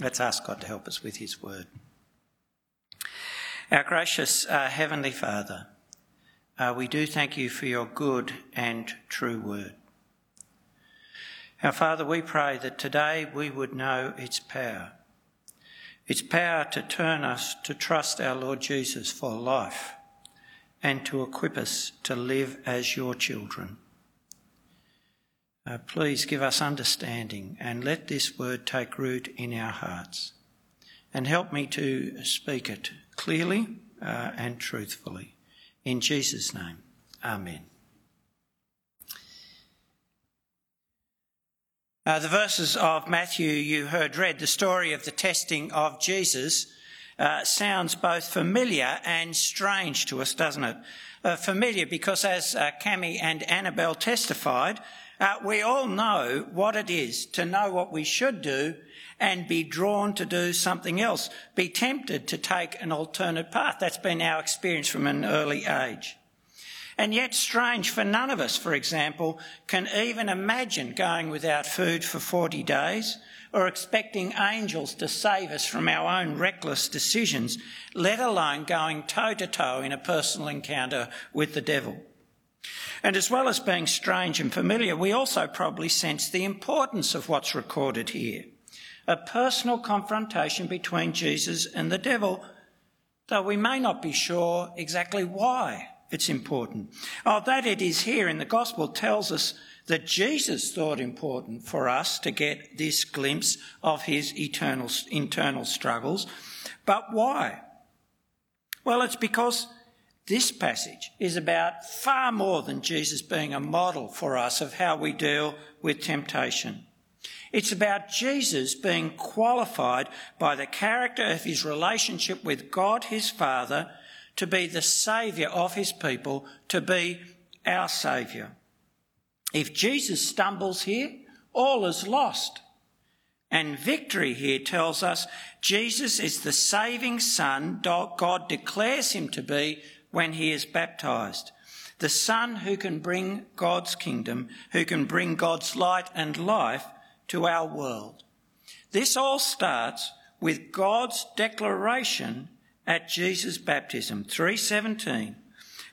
Let's ask God to help us with His word. Our gracious uh, Heavenly Father, uh, we do thank you for your good and true word. Our Father, we pray that today we would know its power, its power to turn us to trust our Lord Jesus for life and to equip us to live as your children. Uh, please give us understanding and let this word take root in our hearts. And help me to speak it clearly uh, and truthfully. In Jesus' name, Amen. Uh, the verses of Matthew you heard read, the story of the testing of Jesus, uh, sounds both familiar and strange to us, doesn't it? Uh, familiar because, as uh, Cami and Annabelle testified, uh, we all know what it is to know what we should do and be drawn to do something else, be tempted to take an alternate path. That's been our experience from an early age. And yet, strange for none of us, for example, can even imagine going without food for 40 days or expecting angels to save us from our own reckless decisions, let alone going toe to toe in a personal encounter with the devil. And as well as being strange and familiar, we also probably sense the importance of what's recorded here a personal confrontation between Jesus and the devil, though we may not be sure exactly why it's important. Oh, that it is here in the gospel tells us that Jesus thought important for us to get this glimpse of his eternal, internal struggles. But why? Well, it's because this passage is about far more than Jesus being a model for us of how we deal with temptation. It's about Jesus being qualified by the character of his relationship with God his Father to be the Saviour of his people, to be our Saviour. If Jesus stumbles here, all is lost. And victory here tells us Jesus is the saving Son God declares him to be when he is baptized. The Son who can bring God's kingdom, who can bring God's light and life to our world. This all starts with God's declaration at Jesus' baptism. 317.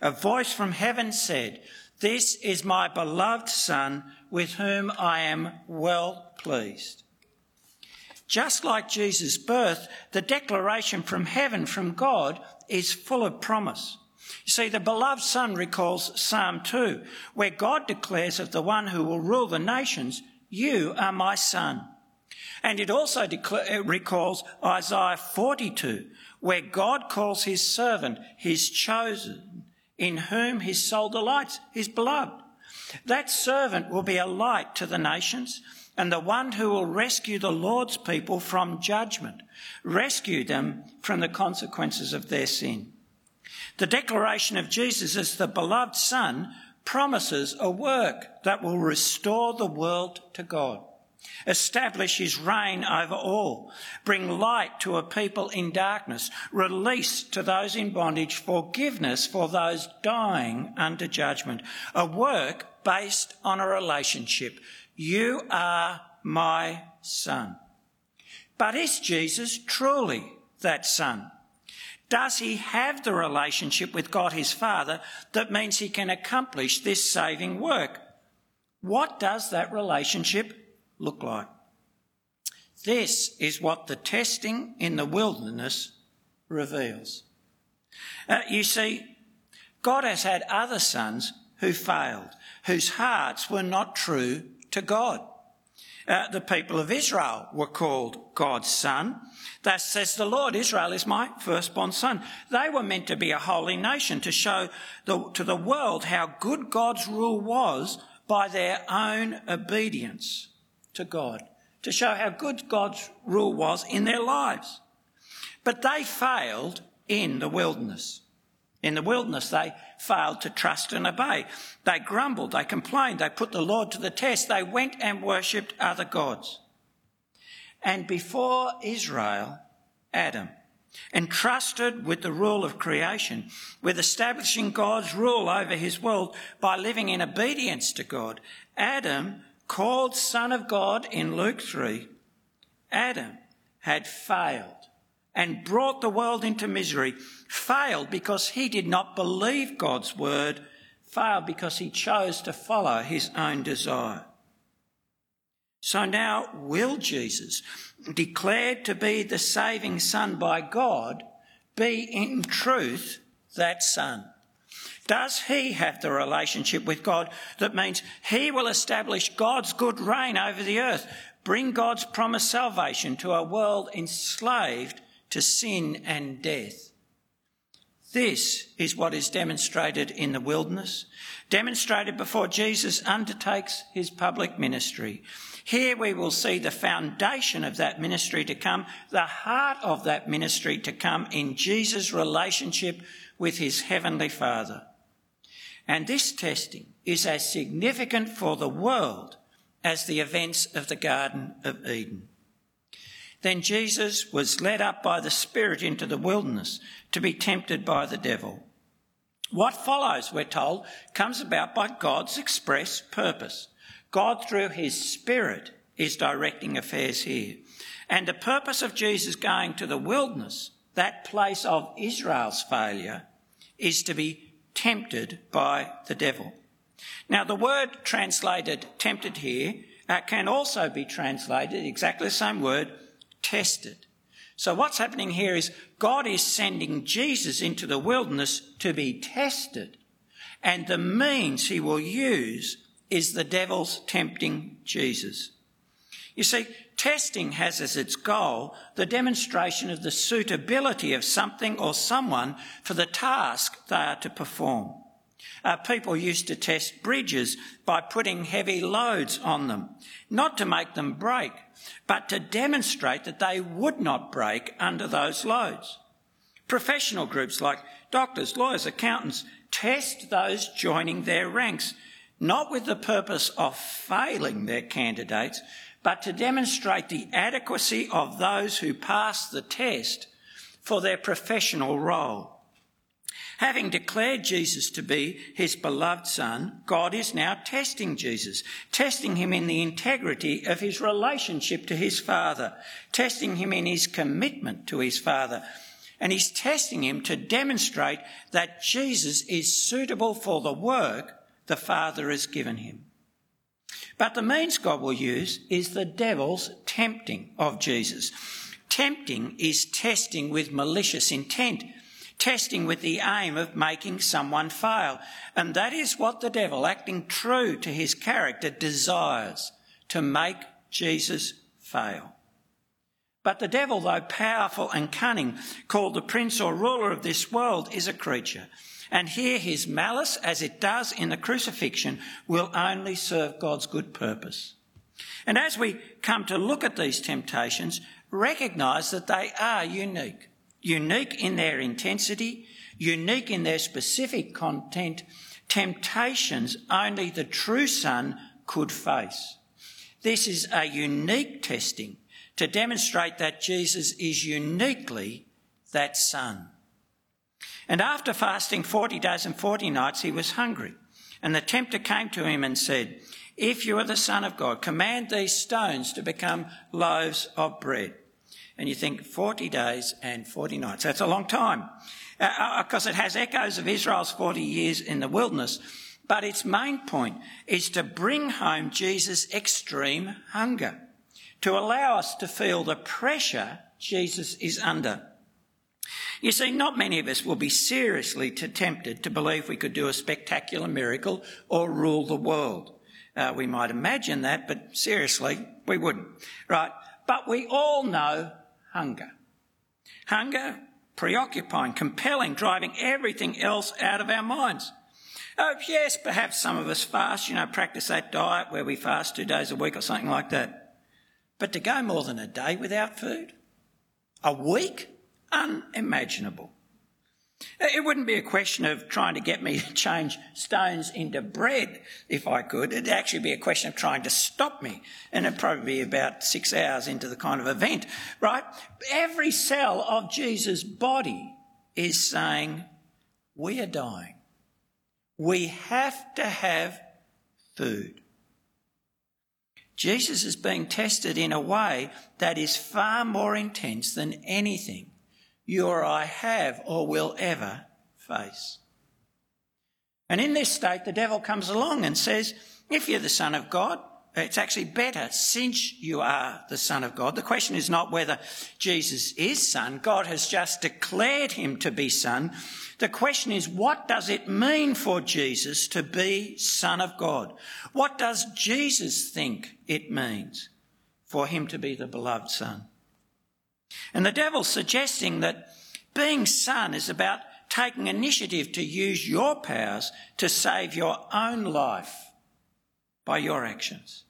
A voice from heaven said, This is my beloved Son with whom I am well pleased. Just like Jesus' birth, the declaration from heaven, from God, is full of promise. You see, the beloved Son recalls Psalm 2, where God declares of the one who will rule the nations, You are my Son. And it also recalls Isaiah 42, where God calls his servant his chosen, in whom his soul delights, his beloved. That servant will be a light to the nations and the one who will rescue the Lord's people from judgment, rescue them from the consequences of their sin. The declaration of Jesus as the beloved Son promises a work that will restore the world to God, establish his reign over all, bring light to a people in darkness, release to those in bondage, forgiveness for those dying under judgment, a work based on a relationship. You are my son. But is Jesus truly that son? Does he have the relationship with God his Father that means he can accomplish this saving work? What does that relationship look like? This is what the testing in the wilderness reveals. Uh, you see, God has had other sons who failed, whose hearts were not true to God. Uh, the people of Israel were called God's son. Thus says the Lord, Israel is my firstborn son. They were meant to be a holy nation to show the, to the world how good God's rule was by their own obedience to God, to show how good God's rule was in their lives. But they failed in the wilderness. In the wilderness, they failed to trust and obey. They grumbled, they complained, they put the Lord to the test, they went and worshipped other gods. And before Israel, Adam, entrusted with the rule of creation, with establishing God's rule over his world by living in obedience to God, Adam, called Son of God in Luke 3, Adam had failed and brought the world into misery, failed because he did not believe God's word, failed because he chose to follow his own desire. So now, will Jesus, declared to be the saving Son by God, be in truth that Son? Does he have the relationship with God that means he will establish God's good reign over the earth, bring God's promised salvation to a world enslaved to sin and death? This is what is demonstrated in the wilderness, demonstrated before Jesus undertakes his public ministry. Here we will see the foundation of that ministry to come, the heart of that ministry to come in Jesus' relationship with his heavenly Father. And this testing is as significant for the world as the events of the Garden of Eden. Then Jesus was led up by the Spirit into the wilderness to be tempted by the devil. What follows, we're told, comes about by God's express purpose. God, through his Spirit, is directing affairs here. And the purpose of Jesus going to the wilderness, that place of Israel's failure, is to be tempted by the devil. Now, the word translated tempted here uh, can also be translated, exactly the same word, tested. So, what's happening here is God is sending Jesus into the wilderness to be tested, and the means he will use is the devil's tempting Jesus. You see, testing has as its goal the demonstration of the suitability of something or someone for the task they are to perform. Uh, people used to test bridges by putting heavy loads on them, not to make them break, but to demonstrate that they would not break under those loads. Professional groups like doctors, lawyers, accountants test those joining their ranks not with the purpose of failing their candidates, but to demonstrate the adequacy of those who pass the test for their professional role. Having declared Jesus to be his beloved Son, God is now testing Jesus, testing him in the integrity of his relationship to his Father, testing him in his commitment to his Father. And he's testing him to demonstrate that Jesus is suitable for the work the Father has given him. But the means God will use is the devil's tempting of Jesus. Tempting is testing with malicious intent, testing with the aim of making someone fail. And that is what the devil, acting true to his character, desires to make Jesus fail. But the devil, though powerful and cunning, called the prince or ruler of this world, is a creature and here his malice, as it does in the crucifixion, will only serve God's good purpose. And as we come to look at these temptations, recognise that they are unique. Unique in their intensity, unique in their specific content, temptations only the true Son could face. This is a unique testing to demonstrate that Jesus is uniquely that Son. And after fasting 40 days and 40 nights, he was hungry. And the tempter came to him and said, If you are the Son of God, command these stones to become loaves of bread. And you think 40 days and 40 nights. That's a long time. Because uh, uh it has echoes of Israel's 40 years in the wilderness. But its main point is to bring home Jesus' extreme hunger, to allow us to feel the pressure Jesus is under. You see, not many of us will be seriously tempted to believe we could do a spectacular miracle or rule the world. Uh, we might imagine that, but seriously, we wouldn't. Right? But we all know hunger. Hunger, preoccupying, compelling, driving everything else out of our minds. Oh, yes, perhaps some of us fast, you know, practice that diet where we fast two days a week or something like that. But to go more than a day without food? A week? unimaginable. It wouldn't be a question of trying to get me to change stones into bread if I could. It'd actually be a question of trying to stop me. And it'd probably be about six hours into the kind of event, right? Every cell of Jesus' body is saying, we are dying. We have to have food. Jesus is being tested in a way that is far more intense than anything you or I have or will ever face. And in this state, the devil comes along and says, if you're the Son of God, it's actually better since you are the Son of God. The question is not whether Jesus is Son. God has just declared him to be Son. The question is, what does it mean for Jesus to be Son of God? What does Jesus think it means for him to be the beloved Son? And the devil's suggesting that being Son is about taking initiative to use your powers to save your own life by your actions.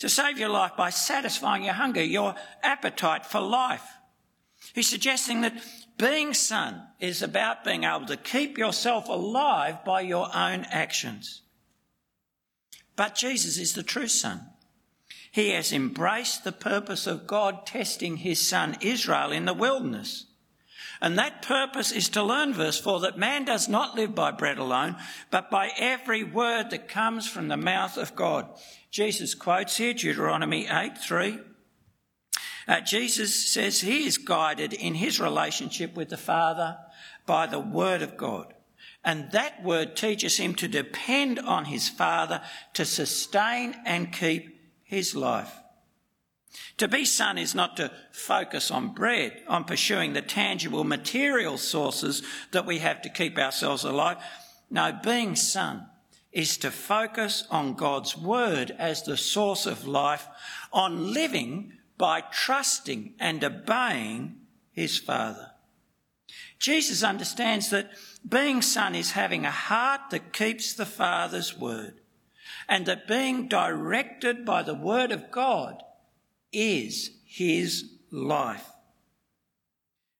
To save your life by satisfying your hunger, your appetite for life. He's suggesting that being son is about being able to keep yourself alive by your own actions. But Jesus is the true son. He has embraced the purpose of God testing his son Israel in the wilderness. And that purpose is to learn, verse 4, that man does not live by bread alone, but by every word that comes from the mouth of God. Jesus quotes here Deuteronomy 8 3. Uh, Jesus says he is guided in his relationship with the Father by the Word of God. And that word teaches him to depend on his Father to sustain and keep his life. To be son is not to focus on bread, on pursuing the tangible material sources that we have to keep ourselves alive. No, being son is to focus on God's word as the source of life, on living by trusting and obeying his Father. Jesus understands that being son is having a heart that keeps the Father's word, and that being directed by the word of God is his life.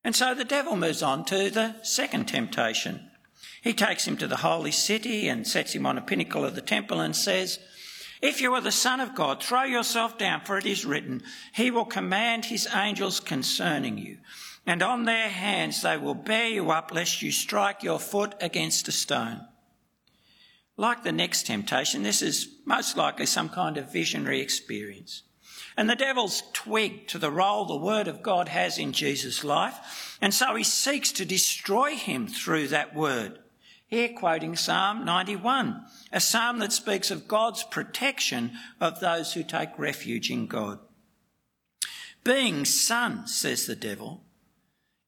And so the devil moves on to the second temptation. He takes him to the holy city and sets him on a pinnacle of the temple and says, If you are the Son of God, throw yourself down, for it is written, He will command His angels concerning you, and on their hands they will bear you up, lest you strike your foot against a stone. Like the next temptation, this is most likely some kind of visionary experience. And the devil's twigged to the role the Word of God has in Jesus' life, and so he seeks to destroy him through that Word. Here, quoting Psalm 91, a psalm that speaks of God's protection of those who take refuge in God. Being son, says the devil,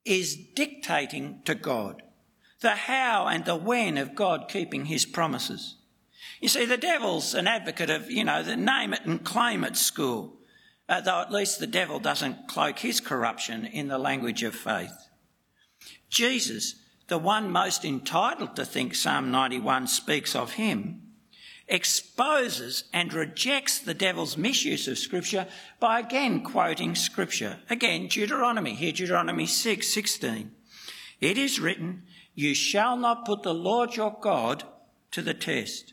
is dictating to God the how and the when of God keeping his promises. You see, the devil's an advocate of, you know, the name it and claim it school uh, though at least the devil doesn't cloak his corruption in the language of faith. Jesus, the one most entitled to think Psalm 91 speaks of him, exposes and rejects the devil's misuse of Scripture by again quoting Scripture. Again, Deuteronomy, here Deuteronomy 6 16. It is written, You shall not put the Lord your God to the test.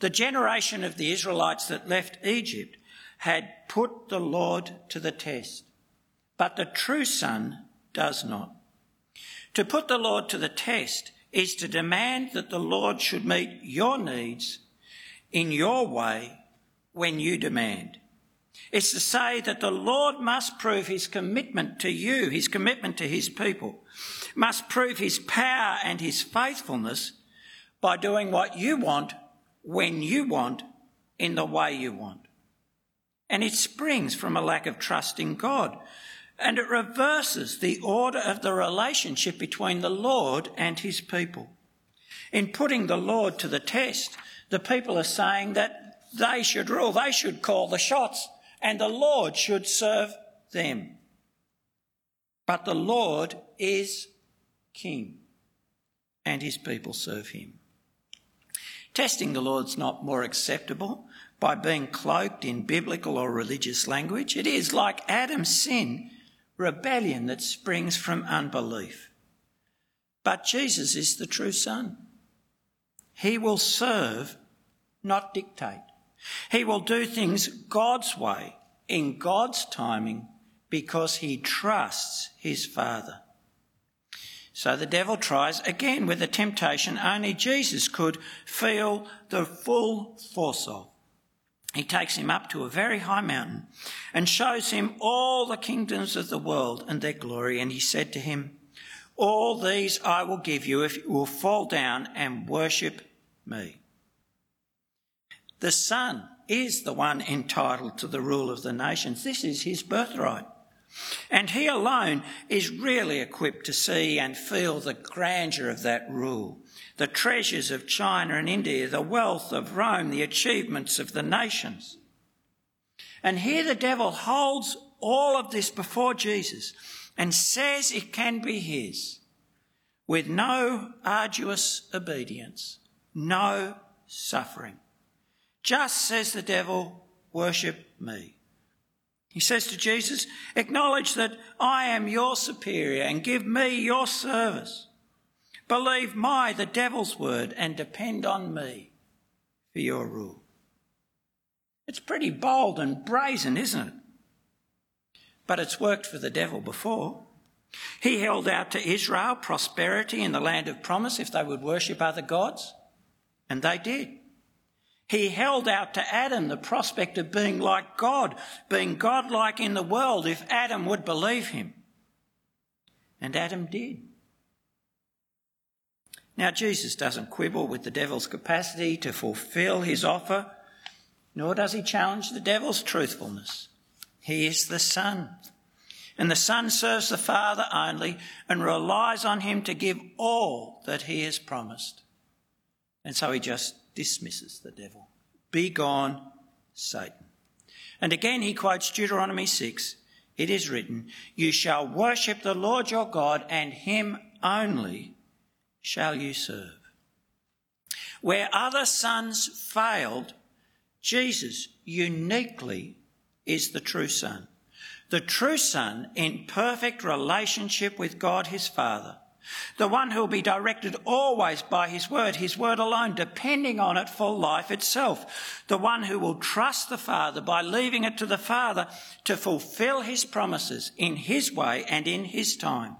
The generation of the Israelites that left Egypt had put the Lord to the test, but the true Son does not. To put the Lord to the test is to demand that the Lord should meet your needs in your way when you demand. It's to say that the Lord must prove his commitment to you, his commitment to his people, must prove his power and his faithfulness by doing what you want, when you want, in the way you want. And it springs from a lack of trust in God. And it reverses the order of the relationship between the Lord and his people. In putting the Lord to the test, the people are saying that they should rule, they should call the shots, and the Lord should serve them. But the Lord is king, and his people serve him. Testing the Lord's not more acceptable by being cloaked in biblical or religious language. It is like Adam's sin, rebellion that springs from unbelief. But Jesus is the true Son. He will serve, not dictate. He will do things God's way, in God's timing, because he trusts his Father. So the devil tries again with a temptation only Jesus could feel the full force of. he takes him up to a very high mountain and shows him all the kingdoms of the world and their glory. And he said to him, All these I will give you if you will fall down and worship me. The Son is the one entitled to the rule of the nations. This is his birthright. And he alone is really equipped to see and feel the grandeur of that rule, the treasures of China and India, the wealth of Rome, the achievements of the nations. And here the devil holds all of this before Jesus and says it can be his with no arduous obedience, no suffering. Just says the devil, worship me. He says to Jesus, Acknowledge that I am your superior and give me your service. Believe my, the devil's word, and depend on me for your rule. It's pretty bold and brazen, isn't it? But it's worked for the devil before. He held out to Israel prosperity in the land of promise if they would worship other gods, and they did. He held out to Adam the prospect of being like God, being godlike in the world if Adam would believe him. And Adam did. Now, Jesus doesn't quibble with the devil's capacity to fulfill his offer, nor does he challenge the devil's truthfulness. He is the Son. And the Son serves the Father only and relies on him to give all that he has promised. And so he just dismisses the devil. Be gone, Satan. And again he quotes Deuteronomy 6. It is written, You shall worship the Lord your God, and him only shall you serve. Where other sons failed, Jesus uniquely is the true son. The true son in perfect relationship with God his Father the one who will be directed always by his word, his word alone, depending on it for life itself. The one who will trust the Father by leaving it to the Father to fulfill his promises in his way and in his time.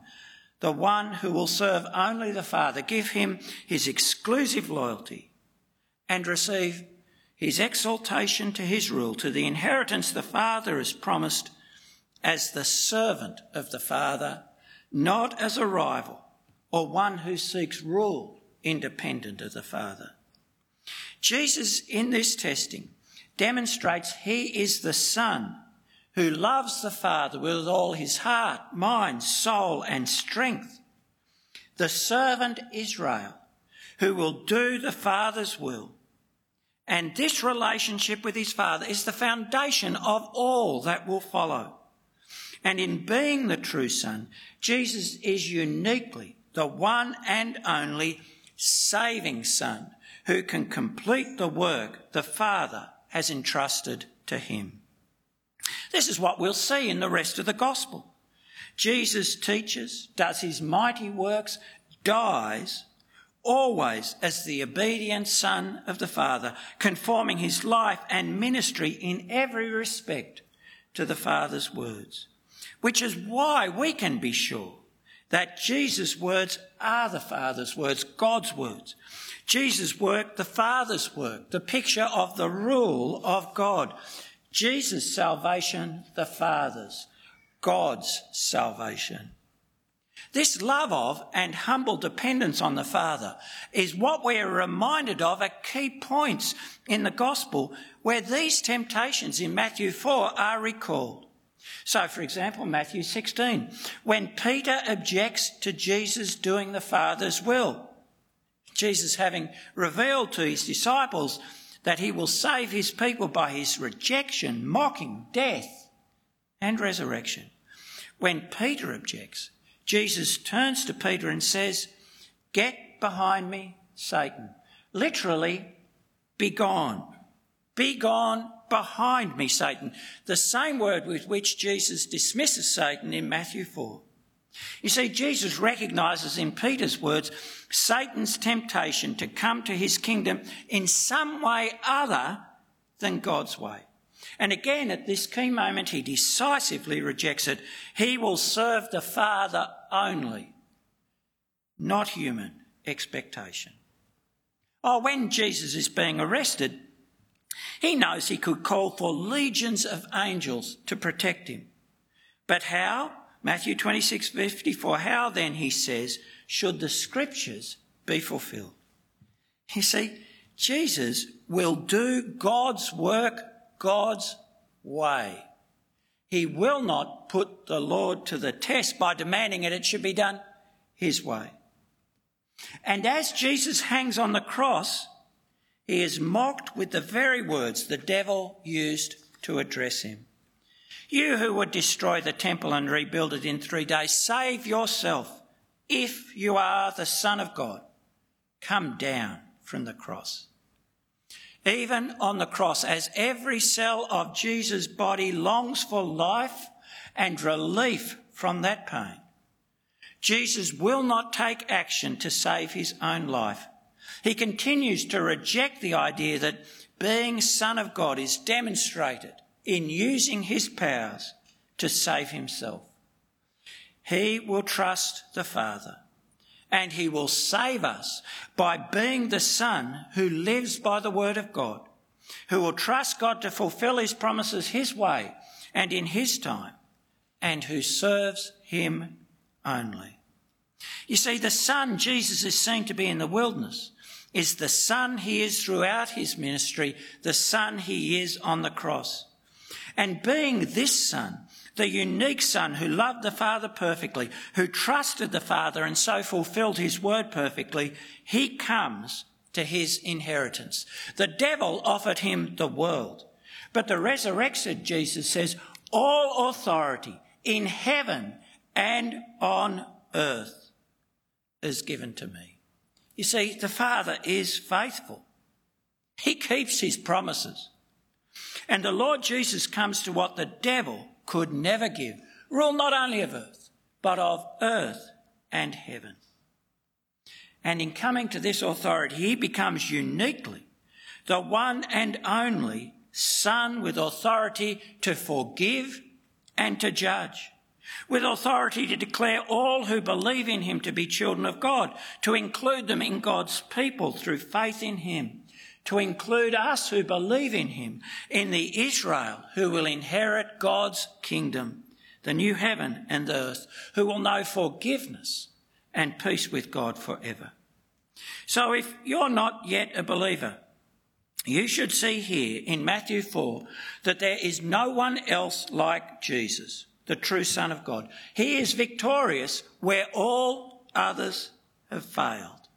The one who will serve only the Father, give him his exclusive loyalty and receive his exaltation to his rule, to the inheritance the Father has promised as the servant of the Father, not as a rival or one who seeks rule independent of the Father. Jesus, in this testing, demonstrates he is the Son who loves the Father with all his heart, mind, soul, and strength. The servant Israel who will do the Father's will. And this relationship with his Father is the foundation of all that will follow. And in being the true Son, Jesus is uniquely the one and only saving Son who can complete the work the Father has entrusted to him. This is what we'll see in the rest of the Gospel. Jesus teaches, does his mighty works, dies, always as the obedient Son of the Father, conforming his life and ministry in every respect to the Father's words. Which is why we can be sure that Jesus' words are the Father's words, God's words. Jesus' work, the Father's work, the picture of the rule of God. Jesus' salvation, the Father's, God's salvation. This love of and humble dependence on the Father is what we are reminded of at key points in the Gospel where these temptations in Matthew 4 are recalled. So, for example, Matthew 16, when Peter objects to Jesus doing the Father's will, Jesus having revealed to his disciples that he will save his people by his rejection, mocking, death, and resurrection. When Peter objects, Jesus turns to Peter and says, Get behind me, Satan. Literally, be gone. Be gone behind me, Satan. The same word with which Jesus dismisses Satan in Matthew 4. You see, Jesus recognises in Peter's words Satan's temptation to come to his kingdom in some way other than God's way. And again, at this key moment, he decisively rejects it. He will serve the Father only, not human expectation. Oh, when Jesus is being arrested, He knows he could call for legions of angels to protect him. But how? Matthew 26, 54. How then, he says, should the scriptures be fulfilled? You see, Jesus will do God's work God's way. He will not put the Lord to the test by demanding that it should be done his way. And as Jesus hangs on the cross, he is mocked with the very words the devil used to address him. You who would destroy the temple and rebuild it in three days, save yourself. If you are the Son of God, come down from the cross. Even on the cross, as every cell of Jesus' body longs for life and relief from that pain, Jesus will not take action to save his own life. He continues to reject the idea that being Son of God is demonstrated in using his powers to save himself. He will trust the Father and he will save us by being the Son who lives by the word of God, who will trust God to fulfill his promises his way and in his time, and who serves him only. You see, the Son Jesus is seen to be in the wilderness is the Son he is throughout his ministry, the Son he is on the cross. And being this Son, the unique Son who loved the Father perfectly, who trusted the Father and so fulfilled his word perfectly, he comes to his inheritance. The devil offered him the world, but the resurrected Jesus says, all authority in heaven and on earth is given to me. You see, the Father is faithful. He keeps his promises. And the Lord Jesus comes to what the devil could never give rule not only of earth, but of earth and heaven. And in coming to this authority, he becomes uniquely the one and only Son with authority to forgive and to judge with authority to declare all who believe in him to be children of God, to include them in God's people through faith in him, to include us who believe in him in the Israel who will inherit God's kingdom, the new heaven and the earth, who will know forgiveness and peace with God forever. So if you're not yet a believer, you should see here in Matthew 4 that there is no one else like Jesus the true Son of God. He is victorious where all others have failed.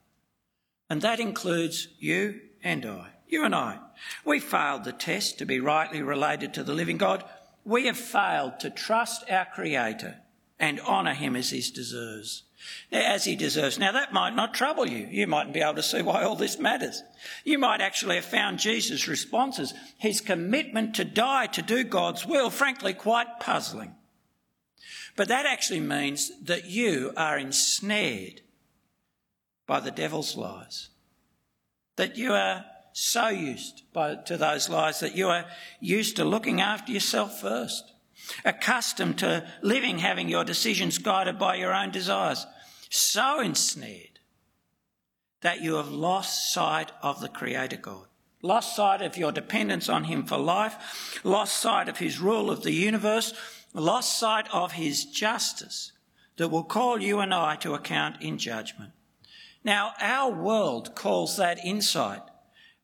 And that includes you and I. You and I. We failed the test to be rightly related to the living God. We have failed to trust our Creator and honour Him as He deserves. As He deserves. Now that might not trouble you. You mightn't be able to see why all this matters. You might actually have found Jesus' responses, His commitment to die to do God's will, frankly quite puzzling. But that actually means that you are ensnared by the devil's lies. That you are so used by, to those lies that you are used to looking after yourself first, accustomed to living having your decisions guided by your own desires, so ensnared that you have lost sight of the Creator God, lost sight of your dependence on Him for life, lost sight of His rule of the universe, lost sight of his justice that will call you and I to account in judgment. Now, our world calls that insight,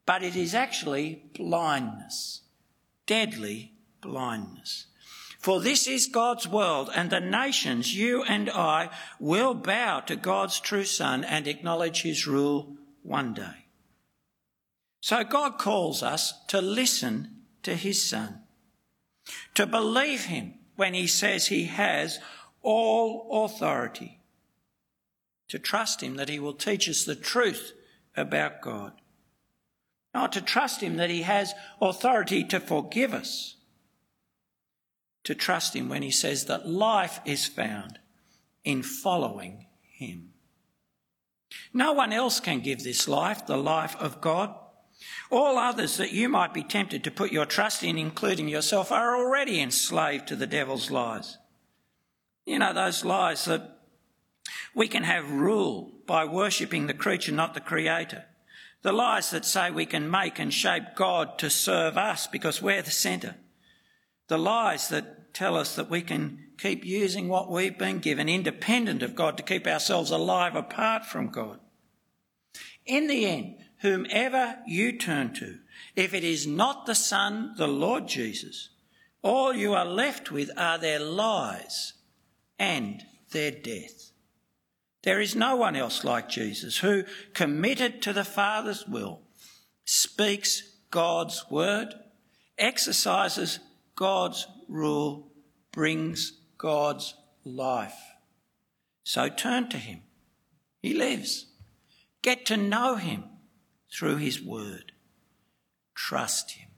but it is actually blindness, deadly blindness. For this is God's world, and the nations, you and I, will bow to God's true Son and acknowledge his rule one day. So God calls us to listen to his Son, to believe him when he says he has all authority. To trust him that he will teach us the truth about God. Not to trust him that he has authority to forgive us. To trust him when he says that life is found in following him. No one else can give this life, the life of God. All others that you might be tempted to put your trust in, including yourself, are already enslaved to the devil's lies. You know, those lies that we can have rule by worshipping the creature, not the creator. The lies that say we can make and shape God to serve us because we're the centre. The lies that tell us that we can keep using what we've been given independent of God to keep ourselves alive apart from God. In the end, whomever you turn to, if it is not the Son, the Lord Jesus, all you are left with are their lies and their death. There is no one else like Jesus who, committed to the Father's will, speaks God's word, exercises God's rule, brings God's life. So turn to him. He lives. Get to know him through his word. Trust him.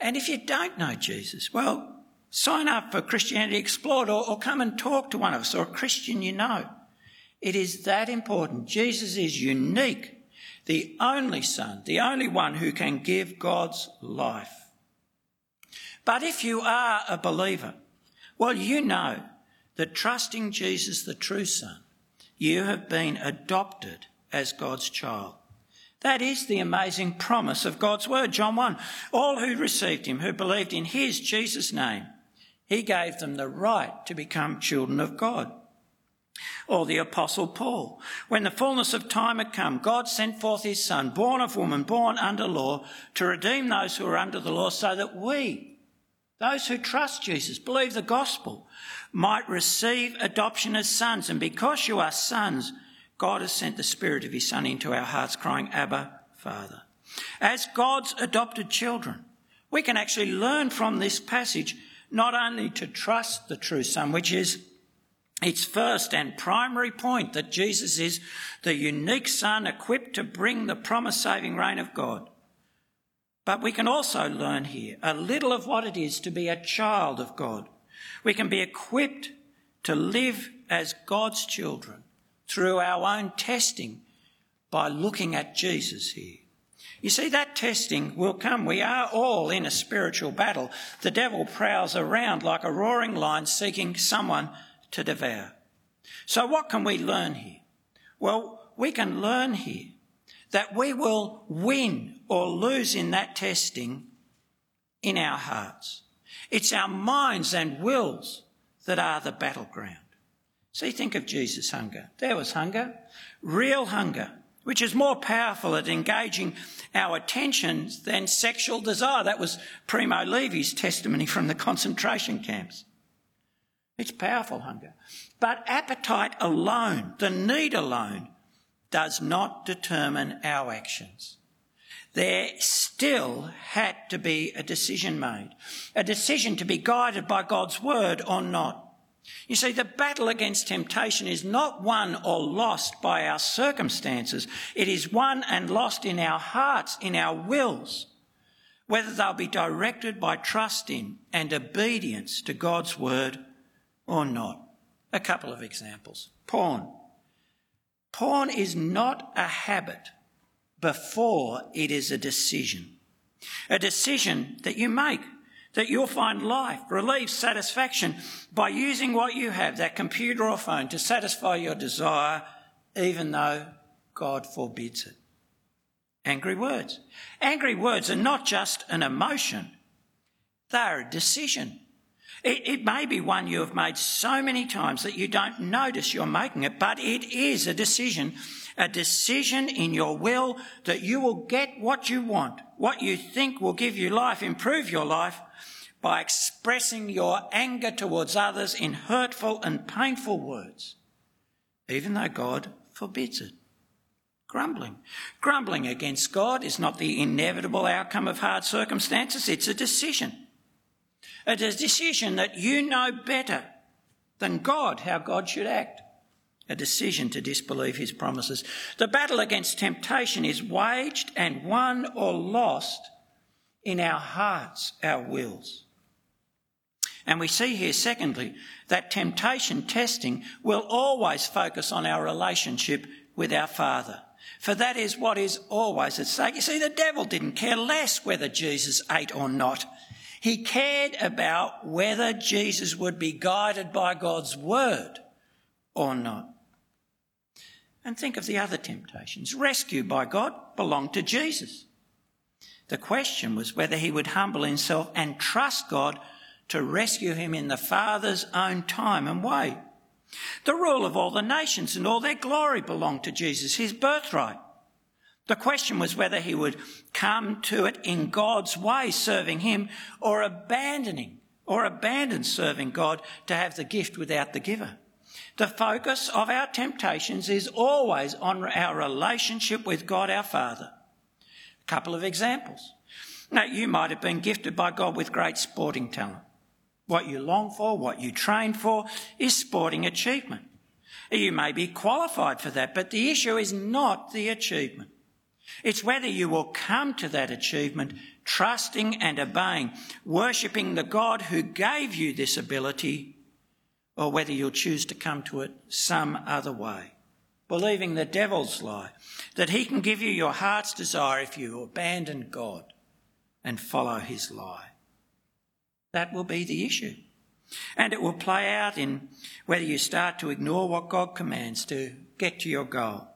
And if you don't know Jesus, well, sign up for Christianity Explored or, or come and talk to one of us or a Christian you know. It is that important. Jesus is unique, the only Son, the only one who can give God's life. But if you are a believer, well, you know that trusting Jesus, the true Son, you have been adopted as God's child. That is the amazing promise of God's word. John 1. All who received him, who believed in his, Jesus' name, he gave them the right to become children of God. Or the apostle Paul. When the fullness of time had come, God sent forth his son, born of woman, born under law, to redeem those who are under the law so that we, those who trust Jesus, believe the gospel, might receive adoption as sons. And because you are sons, God has sent the Spirit of His Son into our hearts, crying, Abba, Father. As God's adopted children, we can actually learn from this passage not only to trust the true Son, which is its first and primary point that Jesus is the unique Son equipped to bring the promised saving reign of God, but we can also learn here a little of what it is to be a child of God. We can be equipped to live as God's children through our own testing by looking at Jesus here. You see, that testing will come. We are all in a spiritual battle. The devil prowls around like a roaring lion seeking someone to devour. So what can we learn here? Well, we can learn here that we will win or lose in that testing in our hearts. It's our minds and wills that are the battleground. See, think of Jesus' hunger. There was hunger, real hunger, which is more powerful at engaging our attentions than sexual desire. That was Primo Levi's testimony from the concentration camps. It's powerful hunger. But appetite alone, the need alone, does not determine our actions. There still had to be a decision made, a decision to be guided by God's word or not. You see, the battle against temptation is not won or lost by our circumstances. It is won and lost in our hearts, in our wills, whether they'll be directed by trust in and obedience to God's word or not. A couple of examples. Porn. Porn is not a habit before it is a decision. A decision that you make, that you'll find life, relief, satisfaction by using what you have, that computer or phone, to satisfy your desire, even though God forbids it. Angry words. Angry words are not just an emotion, they're a decision. It, it, may be one you have made so many times that you don't notice you're making it, but it is a decision, a decision in your will that you will get what you want, what you think will give you life, improve your life by expressing your anger towards others in hurtful and painful words, even though God forbids it. Grumbling. Grumbling against God is not the inevitable outcome of hard circumstances, it's a decision. It is a decision that you know better than God how God should act. A decision to disbelieve his promises. The battle against temptation is waged and won or lost in our hearts, our wills. And we see here, secondly, that temptation testing will always focus on our relationship with our Father. For that is what is always at stake. You see, the devil didn't care less whether Jesus ate or not. He cared about whether Jesus would be guided by God's word or not. And think of the other temptations. Rescue by God belonged to Jesus. The question was whether he would humble himself and trust God to rescue him in the Father's own time and way. The rule of all the nations and all their glory belonged to Jesus, his birthright. The question was whether he would come to it in God's way, serving him, or abandoning, or abandon serving God to have the gift without the giver. The focus of our temptations is always on our relationship with God our Father. A couple of examples. Now, you might have been gifted by God with great sporting talent. What you long for, what you train for, is sporting achievement. You may be qualified for that, but the issue is not the achievement. It's whether you will come to that achievement trusting and obeying, worshipping the God who gave you this ability, or whether you'll choose to come to it some other way, believing the devil's lie, that he can give you your heart's desire if you abandon God and follow his lie. That will be the issue. And it will play out in whether you start to ignore what God commands to get to your goal.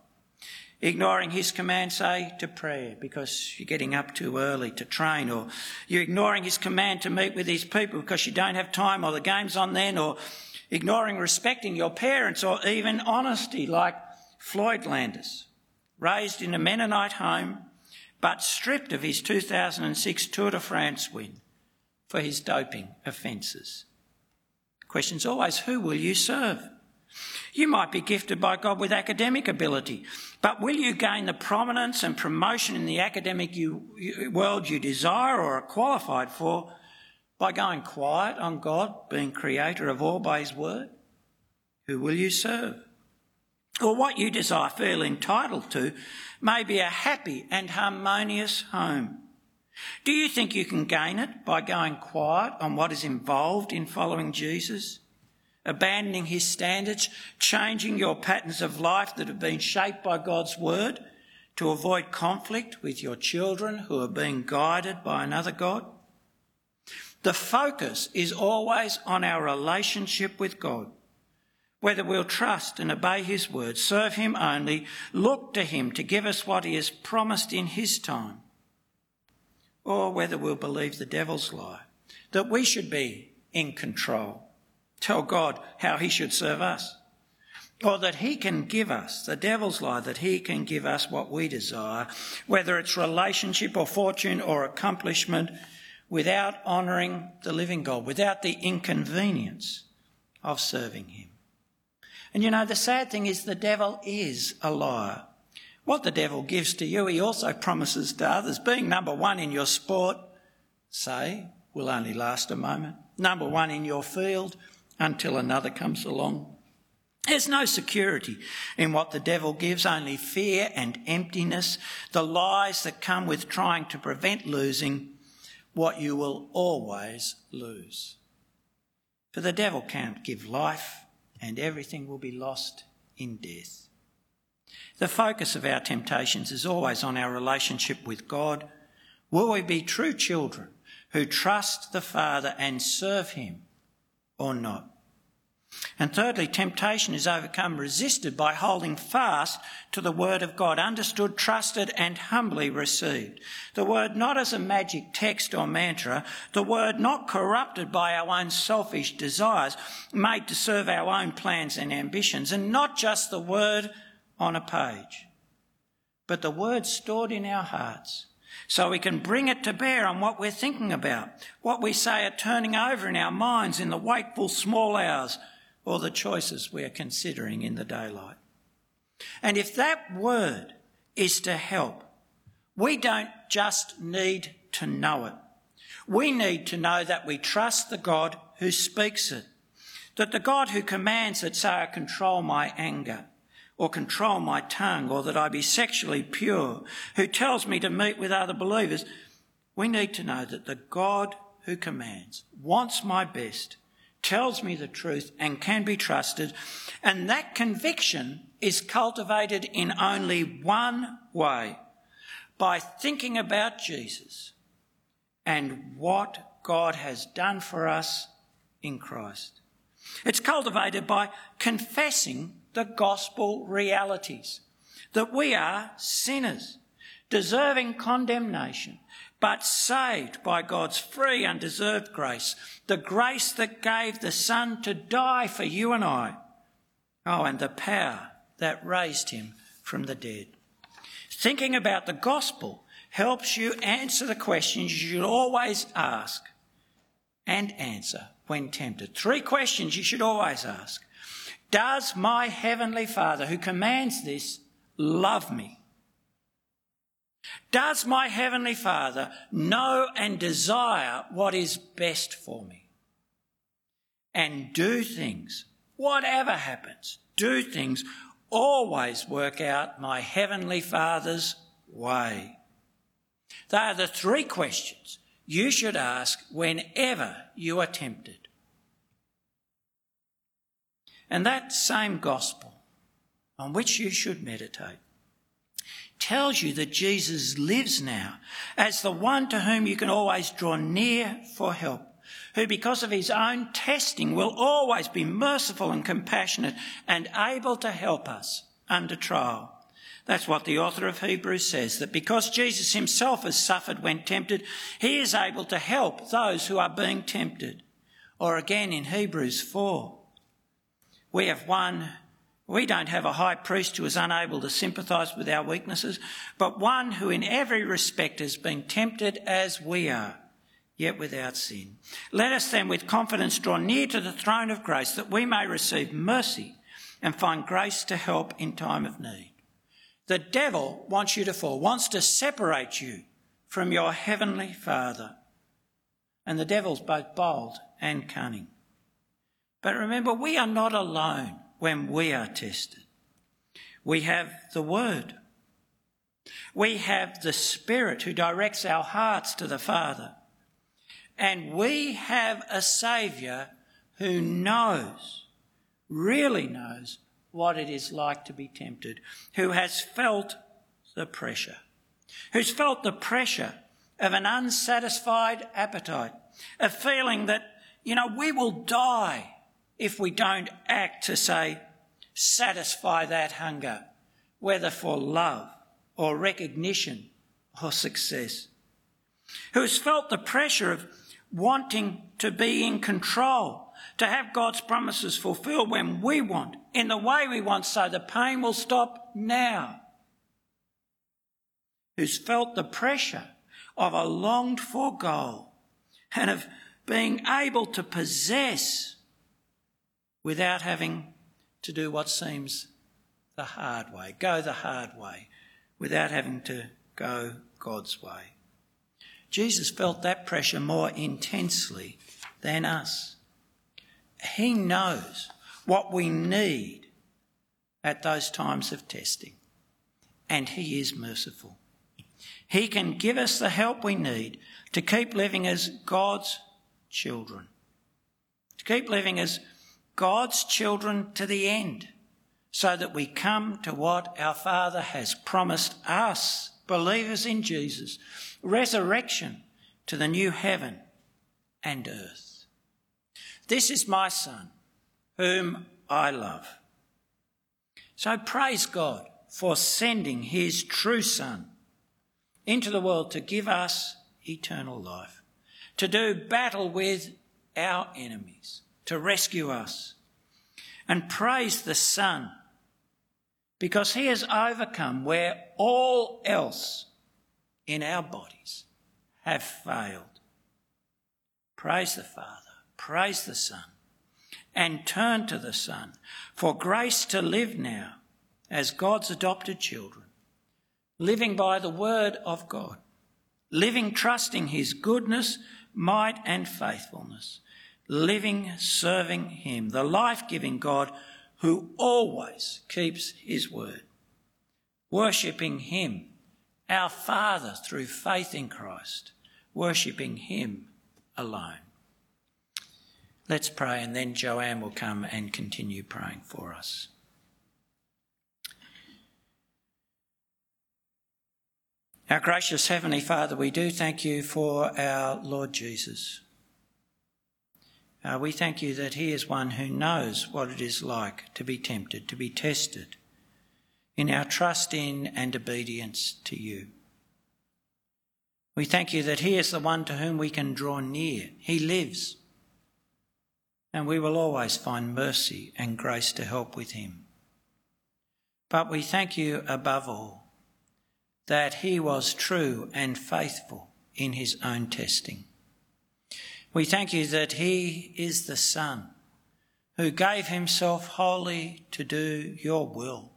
Ignoring his command, say, to prayer because you're getting up too early to train, or you're ignoring his command to meet with his people because you don't have time or the game's on then, or ignoring respecting your parents, or even honesty, like Floyd Landis, raised in a Mennonite home but stripped of his 2006 Tour de France win for his doping offences. Question's always who will you serve? You might be gifted by God with academic ability, but will you gain the prominence and promotion in the academic you, world you desire or are qualified for by going quiet on God, being creator of all by his word? Who will you serve? Or what you desire, feel entitled to, may be a happy and harmonious home. Do you think you can gain it by going quiet on what is involved in following Jesus? Abandoning his standards, changing your patterns of life that have been shaped by God's word to avoid conflict with your children who are being guided by another God? The focus is always on our relationship with God. Whether we'll trust and obey his word, serve him only, look to him to give us what he has promised in his time or whether we'll believe the devil's lie that we should be in control, tell God how he should serve us, or that he can give us, the devil's lie, that he can give us what we desire, whether it's relationship or fortune or accomplishment, without honouring the living God, without the inconvenience of serving him. And you know, the sad thing is the devil is a liar. What the devil gives to you, he also promises to others. Being number one in your sport, say, will only last a moment. Number one in your field until another comes along. There's no security in what the devil gives, only fear and emptiness, the lies that come with trying to prevent losing what you will always lose. For the devil can't give life, and everything will be lost in death. The focus of our temptations is always on our relationship with God. Will we be true children who trust the Father and serve Him or not? And thirdly, temptation is overcome, resisted by holding fast to the Word of God, understood, trusted, and humbly received. The Word not as a magic text or mantra, the Word not corrupted by our own selfish desires, made to serve our own plans and ambitions, and not just the Word on a page, but the word stored in our hearts so we can bring it to bear on what we're thinking about, what we say are turning over in our minds in the wakeful small hours, or the choices we're considering in the daylight. And if that word is to help, we don't just need to know it. We need to know that we trust the God who speaks it, that the God who commands it, say, I control my anger, or control my tongue or that I be sexually pure, who tells me to meet with other believers. We need to know that the God who commands wants my best, tells me the truth and can be trusted. And that conviction is cultivated in only one way by thinking about Jesus and what God has done for us in Christ. It's cultivated by confessing the gospel realities that we are sinners, deserving condemnation, but saved by God's free, undeserved grace, the grace that gave the Son to die for you and I. Oh, and the power that raised him from the dead. Thinking about the gospel helps you answer the questions you should always ask and answer when tempted. Three questions you should always ask. Does my heavenly Father, who commands this, love me? Does my heavenly Father know and desire what is best for me? And do things, whatever happens, do things always work out my heavenly Father's way. They are the three questions you should ask whenever you are tempted. And that same gospel on which you should meditate tells you that Jesus lives now as the one to whom you can always draw near for help, who because of his own testing will always be merciful and compassionate and able to help us under trial. That's what the author of Hebrews says, that because Jesus himself has suffered when tempted, he is able to help those who are being tempted. Or again in Hebrews 4, we have one, we don't have a high priest who is unable to sympathise with our weaknesses, but one who in every respect has been tempted as we are, yet without sin. Let us then with confidence draw near to the throne of grace that we may receive mercy and find grace to help in time of need. The devil wants you to fall, wants to separate you from your heavenly Father. And the devil's both bold and cunning. But remember, we are not alone when we are tested. We have the Word. We have the Spirit who directs our hearts to the Father. And we have a Saviour who knows, really knows, what it is like to be tempted, who has felt the pressure, who's felt the pressure of an unsatisfied appetite, a feeling that, you know, we will die if we don't act to say, satisfy that hunger, whether for love or recognition or success. Who's felt the pressure of wanting to be in control to have God's promises fulfilled when we want, in the way we want, so the pain will stop now. Who's felt the pressure of a longed for goal and of being able to possess without having to do what seems the hard way, go the hard way, without having to go God's way. Jesus felt that pressure more intensely than us. He knows what we need at those times of testing, and He is merciful. He can give us the help we need to keep living as God's children, to keep living as God's children to the end, so that we come to what our Father has promised us, believers in Jesus resurrection to the new heaven and earth. This is my Son, whom I love. So praise God for sending his true Son into the world to give us eternal life, to do battle with our enemies, to rescue us. And praise the Son because he has overcome where all else in our bodies have failed. Praise the Father praise the Son, and turn to the Son for grace to live now as God's adopted children, living by the word of God, living trusting his goodness, might, and faithfulness, living serving him, the life giving God who always keeps his word, worshipping him, our Father through faith in Christ, worshipping him alone. Let's pray, and then Joanne will come and continue praying for us. Our gracious Heavenly Father, we do thank you for our Lord Jesus. Uh, we thank you that he is one who knows what it is like to be tempted, to be tested in our trust in and obedience to you. We thank you that he is the one to whom we can draw near. He lives. And we will always find mercy and grace to help with him. But we thank you above all that he was true and faithful in his own testing. We thank you that he is the Son who gave himself wholly to do your will,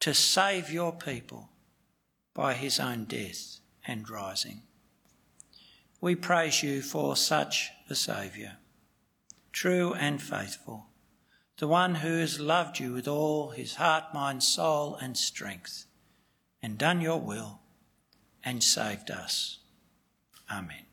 to save your people by his own death and rising. We praise you for such a Saviour, true and faithful, the one who has loved you with all his heart, mind, soul, and strength, and done your will and saved us. Amen.